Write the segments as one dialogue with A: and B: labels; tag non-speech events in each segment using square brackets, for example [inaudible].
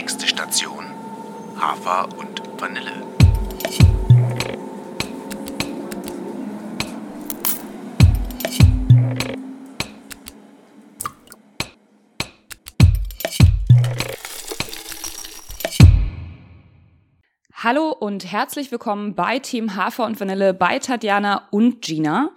A: Nächste Station Hafer und Vanille.
B: Hallo und herzlich willkommen bei Team Hafer und Vanille bei Tatjana und Gina.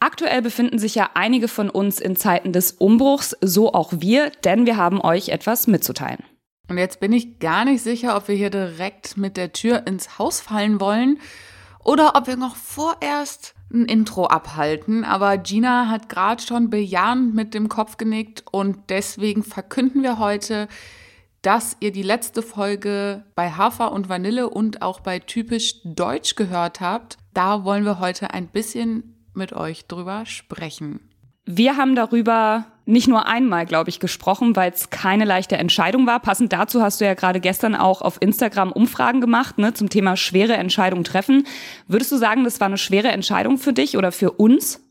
B: Aktuell befinden sich ja einige von uns in Zeiten des Umbruchs, so auch wir, denn wir haben euch etwas mitzuteilen.
C: Und jetzt bin ich gar nicht sicher, ob wir hier direkt mit der Tür ins Haus fallen wollen oder ob wir noch vorerst ein Intro abhalten. Aber Gina hat gerade schon bejahend mit dem Kopf genickt und deswegen verkünden wir heute, dass ihr die letzte Folge bei Hafer und Vanille und auch bei typisch Deutsch gehört habt. Da wollen wir heute ein bisschen mit euch drüber sprechen.
B: Wir haben darüber nicht nur einmal, glaube ich, gesprochen, weil es keine leichte Entscheidung war. Passend dazu hast du ja gerade gestern auch auf Instagram Umfragen gemacht ne, zum Thema schwere Entscheidungen treffen. Würdest du sagen, das war eine schwere Entscheidung für dich oder für uns?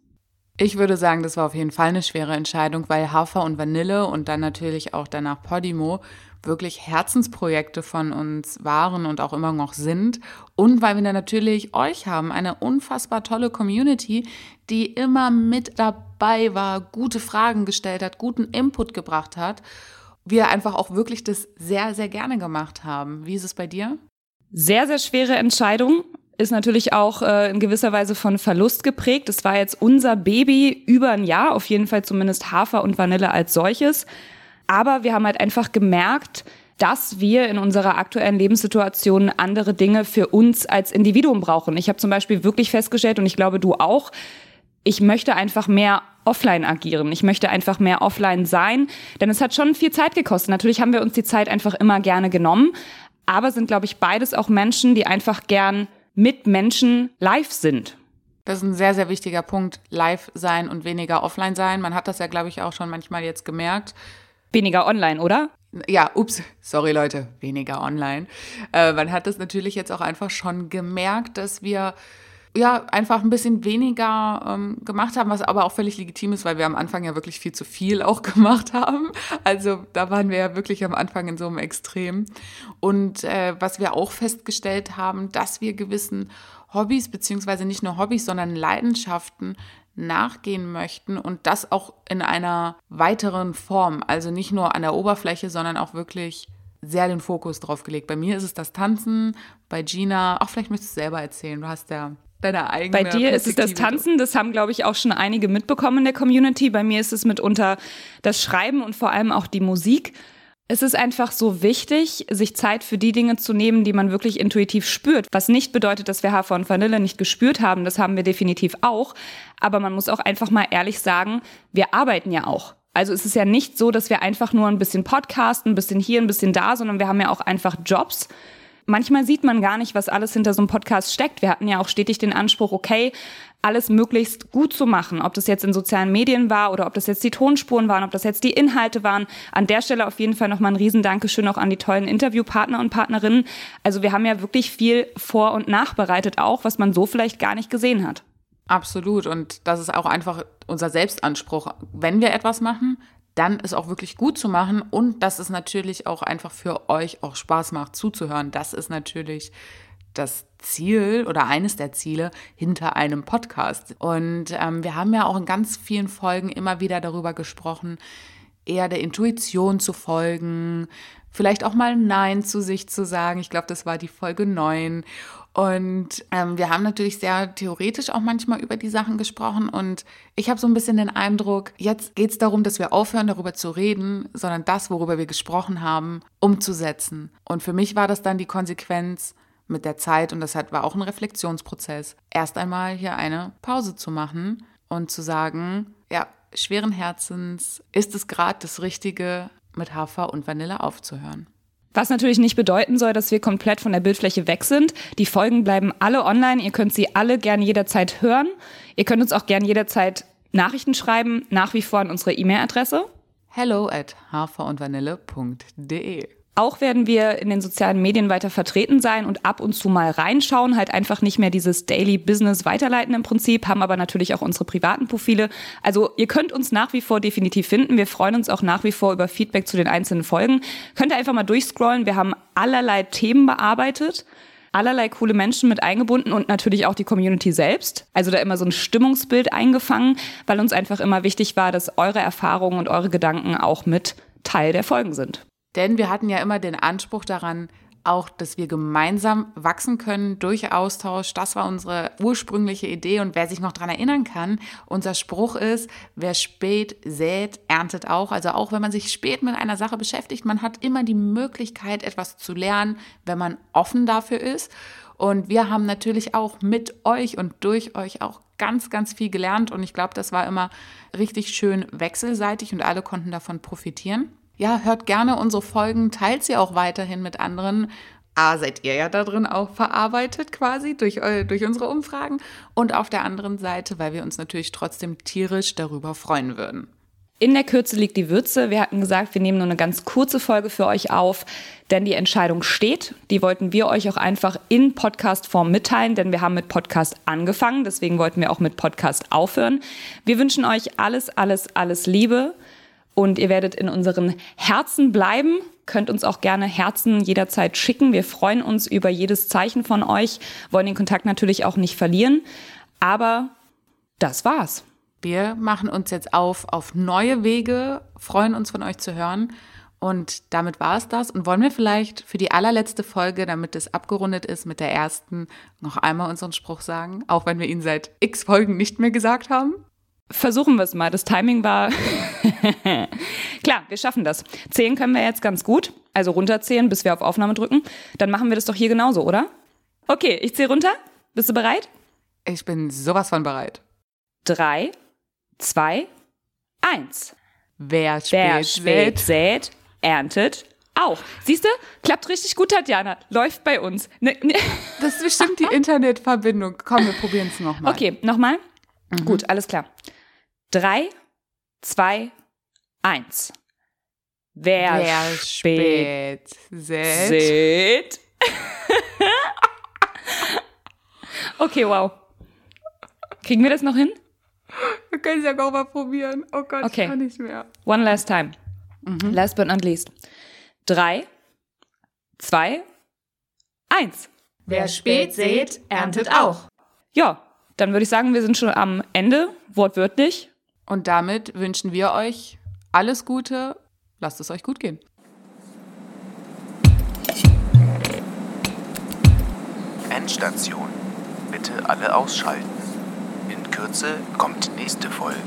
C: Ich würde sagen, das war auf jeden Fall eine schwere Entscheidung, weil Hafer und Vanille und dann natürlich auch danach Podimo wirklich Herzensprojekte von uns waren und auch immer noch sind. Und weil wir dann natürlich euch haben, eine unfassbar tolle Community, die immer mit dabei war, gute Fragen gestellt hat, guten Input gebracht hat. Wir einfach auch wirklich das sehr, sehr gerne gemacht haben. Wie ist es bei dir?
B: Sehr, sehr schwere Entscheidung ist natürlich auch äh, in gewisser Weise von Verlust geprägt. Es war jetzt unser Baby über ein Jahr, auf jeden Fall zumindest Hafer und Vanille als solches. Aber wir haben halt einfach gemerkt, dass wir in unserer aktuellen Lebenssituation andere Dinge für uns als Individuum brauchen. Ich habe zum Beispiel wirklich festgestellt, und ich glaube du auch, ich möchte einfach mehr offline agieren. Ich möchte einfach mehr offline sein, denn es hat schon viel Zeit gekostet. Natürlich haben wir uns die Zeit einfach immer gerne genommen, aber sind, glaube ich, beides auch Menschen, die einfach gern mit Menschen live sind.
C: Das ist ein sehr, sehr wichtiger Punkt, live sein und weniger offline sein. Man hat das ja, glaube ich, auch schon manchmal jetzt gemerkt
B: Weniger online, oder?
C: Ja, ups, sorry Leute, weniger online. Äh, man hat das natürlich jetzt auch einfach schon gemerkt, dass wir ja einfach ein bisschen weniger ähm, gemacht haben, was aber auch völlig legitim ist, weil wir am Anfang ja wirklich viel zu viel auch [laughs] gemacht haben. Also da waren wir ja wirklich am Anfang in so einem Extrem. Und äh, was wir auch festgestellt haben, dass wir gewissen Hobbys, beziehungsweise nicht nur Hobbys, sondern Leidenschaften nachgehen möchten und das auch in einer weiteren Form, also nicht nur an der Oberfläche, sondern auch wirklich sehr den Fokus drauf gelegt. Bei mir ist es das Tanzen, bei Gina, auch vielleicht möchtest du selber erzählen, du hast ja deine eigene
B: Bei dir ist es das Tanzen, das haben, glaube ich, auch schon einige mitbekommen in der Community. Bei mir ist es mitunter das Schreiben und vor allem auch die Musik. Es ist einfach so wichtig, sich Zeit für die Dinge zu nehmen, die man wirklich intuitiv spürt. Was nicht bedeutet, dass wir Hafer und Vanille nicht gespürt haben. Das haben wir definitiv auch. Aber man muss auch einfach mal ehrlich sagen, wir arbeiten ja auch. Also es ist ja nicht so, dass wir einfach nur ein bisschen podcasten, ein bisschen hier, ein bisschen da, sondern wir haben ja auch einfach Jobs manchmal sieht man gar nicht, was alles hinter so einem Podcast steckt. Wir hatten ja auch stetig den Anspruch, okay, alles möglichst gut zu machen. Ob das jetzt in sozialen Medien war oder ob das jetzt die Tonspuren waren, ob das jetzt die Inhalte waren. An der Stelle auf jeden Fall nochmal ein Riesendankeschön auch an die tollen Interviewpartner und Partnerinnen. Also wir haben ja wirklich viel vor- und nachbereitet auch, was man so vielleicht gar nicht gesehen hat.
C: Absolut. Und das ist auch einfach unser Selbstanspruch. Wenn wir etwas machen, dann ist auch wirklich gut zu machen und dass es natürlich auch einfach für euch auch Spaß macht zuzuhören. Das ist natürlich das Ziel oder eines der Ziele hinter einem Podcast. Und ähm, wir haben ja auch in ganz vielen Folgen immer wieder darüber gesprochen, eher der Intuition zu folgen, vielleicht auch mal Nein zu sich zu sagen. Ich glaube, das war die Folge 9. Und ähm, wir haben natürlich sehr theoretisch auch manchmal über die Sachen gesprochen. Und ich habe so ein bisschen den Eindruck, jetzt geht es darum, dass wir aufhören, darüber zu reden, sondern das, worüber wir gesprochen haben, umzusetzen. Und für mich war das dann die Konsequenz mit der Zeit, und das war auch ein Reflexionsprozess, erst einmal hier eine Pause zu machen und zu sagen, ja, schweren Herzens ist es gerade das Richtige, mit Hafer und Vanille aufzuhören.
B: Was natürlich nicht bedeuten soll, dass wir komplett von der Bildfläche weg sind. Die Folgen bleiben alle online. Ihr könnt sie alle gern jederzeit hören. Ihr könnt uns auch gern jederzeit Nachrichten schreiben, nach wie vor an unsere E-Mail-Adresse.
C: Hello at haferundvanille.de
B: Auch werden wir in den sozialen Medien weiter vertreten sein und ab und zu mal reinschauen, halt einfach nicht mehr dieses Daily Business weiterleiten im Prinzip, haben aber natürlich auch unsere privaten Profile. Also ihr könnt uns nach wie vor definitiv finden. Wir freuen uns auch nach wie vor über Feedback zu den einzelnen Folgen. Könnt ihr einfach mal durchscrollen. Wir haben allerlei Themen bearbeitet allerlei coole Menschen mit eingebunden und natürlich auch die Community selbst. Also da immer so ein Stimmungsbild eingefangen, weil uns einfach immer wichtig war, dass eure Erfahrungen und eure Gedanken auch mit Teil der Folgen sind.
C: Denn wir hatten ja immer den Anspruch daran, auch, dass wir gemeinsam wachsen können durch Austausch. Das war unsere ursprüngliche Idee. Und wer sich noch daran erinnern kann, unser Spruch ist, wer spät sät, erntet auch. Also auch wenn man sich spät mit einer Sache beschäftigt, man hat immer die Möglichkeit, etwas zu lernen, wenn man offen dafür ist. Und wir haben natürlich auch mit euch und durch euch auch ganz, ganz viel gelernt. Und ich glaube, das war immer richtig schön wechselseitig und alle konnten davon profitieren ja, hört gerne unsere Folgen, teilt sie auch weiterhin mit anderen. A, seid ihr ja da drin auch verarbeitet quasi durch, durch unsere Umfragen. Und auf der anderen Seite, weil wir uns natürlich trotzdem tierisch darüber freuen würden.
B: In der Kürze liegt die Würze. Wir hatten gesagt, wir nehmen nur eine ganz kurze Folge für euch auf, denn die Entscheidung steht. Die wollten wir euch auch einfach in Podcast-Form mitteilen, denn wir haben mit Podcast angefangen. Deswegen wollten wir auch mit Podcast aufhören. Wir wünschen euch alles, alles, alles Liebe und ihr werdet in unseren Herzen bleiben. Könnt uns auch gerne Herzen jederzeit schicken. Wir freuen uns über jedes Zeichen von euch, wollen den Kontakt natürlich auch nicht verlieren. Aber das war's.
C: Wir machen uns jetzt auf auf neue Wege, freuen uns von euch zu hören. Und damit war es das. Und wollen wir vielleicht für die allerletzte Folge, damit es abgerundet ist mit der ersten, noch einmal unseren Spruch sagen, auch wenn wir ihn seit x Folgen nicht mehr gesagt haben?
B: Versuchen wir es mal. Das Timing war. [laughs] Klar, wir schaffen das. Zählen können wir jetzt ganz gut. Also runterzählen, bis wir auf Aufnahme drücken. Dann machen wir das doch hier genauso, oder? Okay, ich zähle runter. Bist du bereit?
C: Ich bin sowas von bereit.
B: Drei, zwei, eins.
C: Wer spät,
B: Wer spät sät, sät, erntet auch. Siehst du? Klappt richtig gut, Tatjana. Läuft bei uns. Ne,
C: ne. Das ist bestimmt die [laughs] Internetverbindung. Komm, wir probieren es nochmal.
B: Okay, nochmal. Mhm. Gut, alles klar. Drei, zwei, eins. Wer, Wer spät, spät sät. [laughs] okay, wow. Kriegen wir das noch hin?
C: Wir können es ja auch mal probieren. Oh Gott,
B: okay.
C: ich kann nicht mehr.
B: One last time. Mhm. Last but not least. Drei, zwei, eins.
D: Wer spät sät, erntet auch.
B: Ja, dann würde ich sagen, wir sind schon am Ende, wortwörtlich.
C: Und damit wünschen wir euch alles Gute. Lasst es euch gut gehen.
A: Endstation. Bitte alle ausschalten. In Kürze kommt nächste Folge.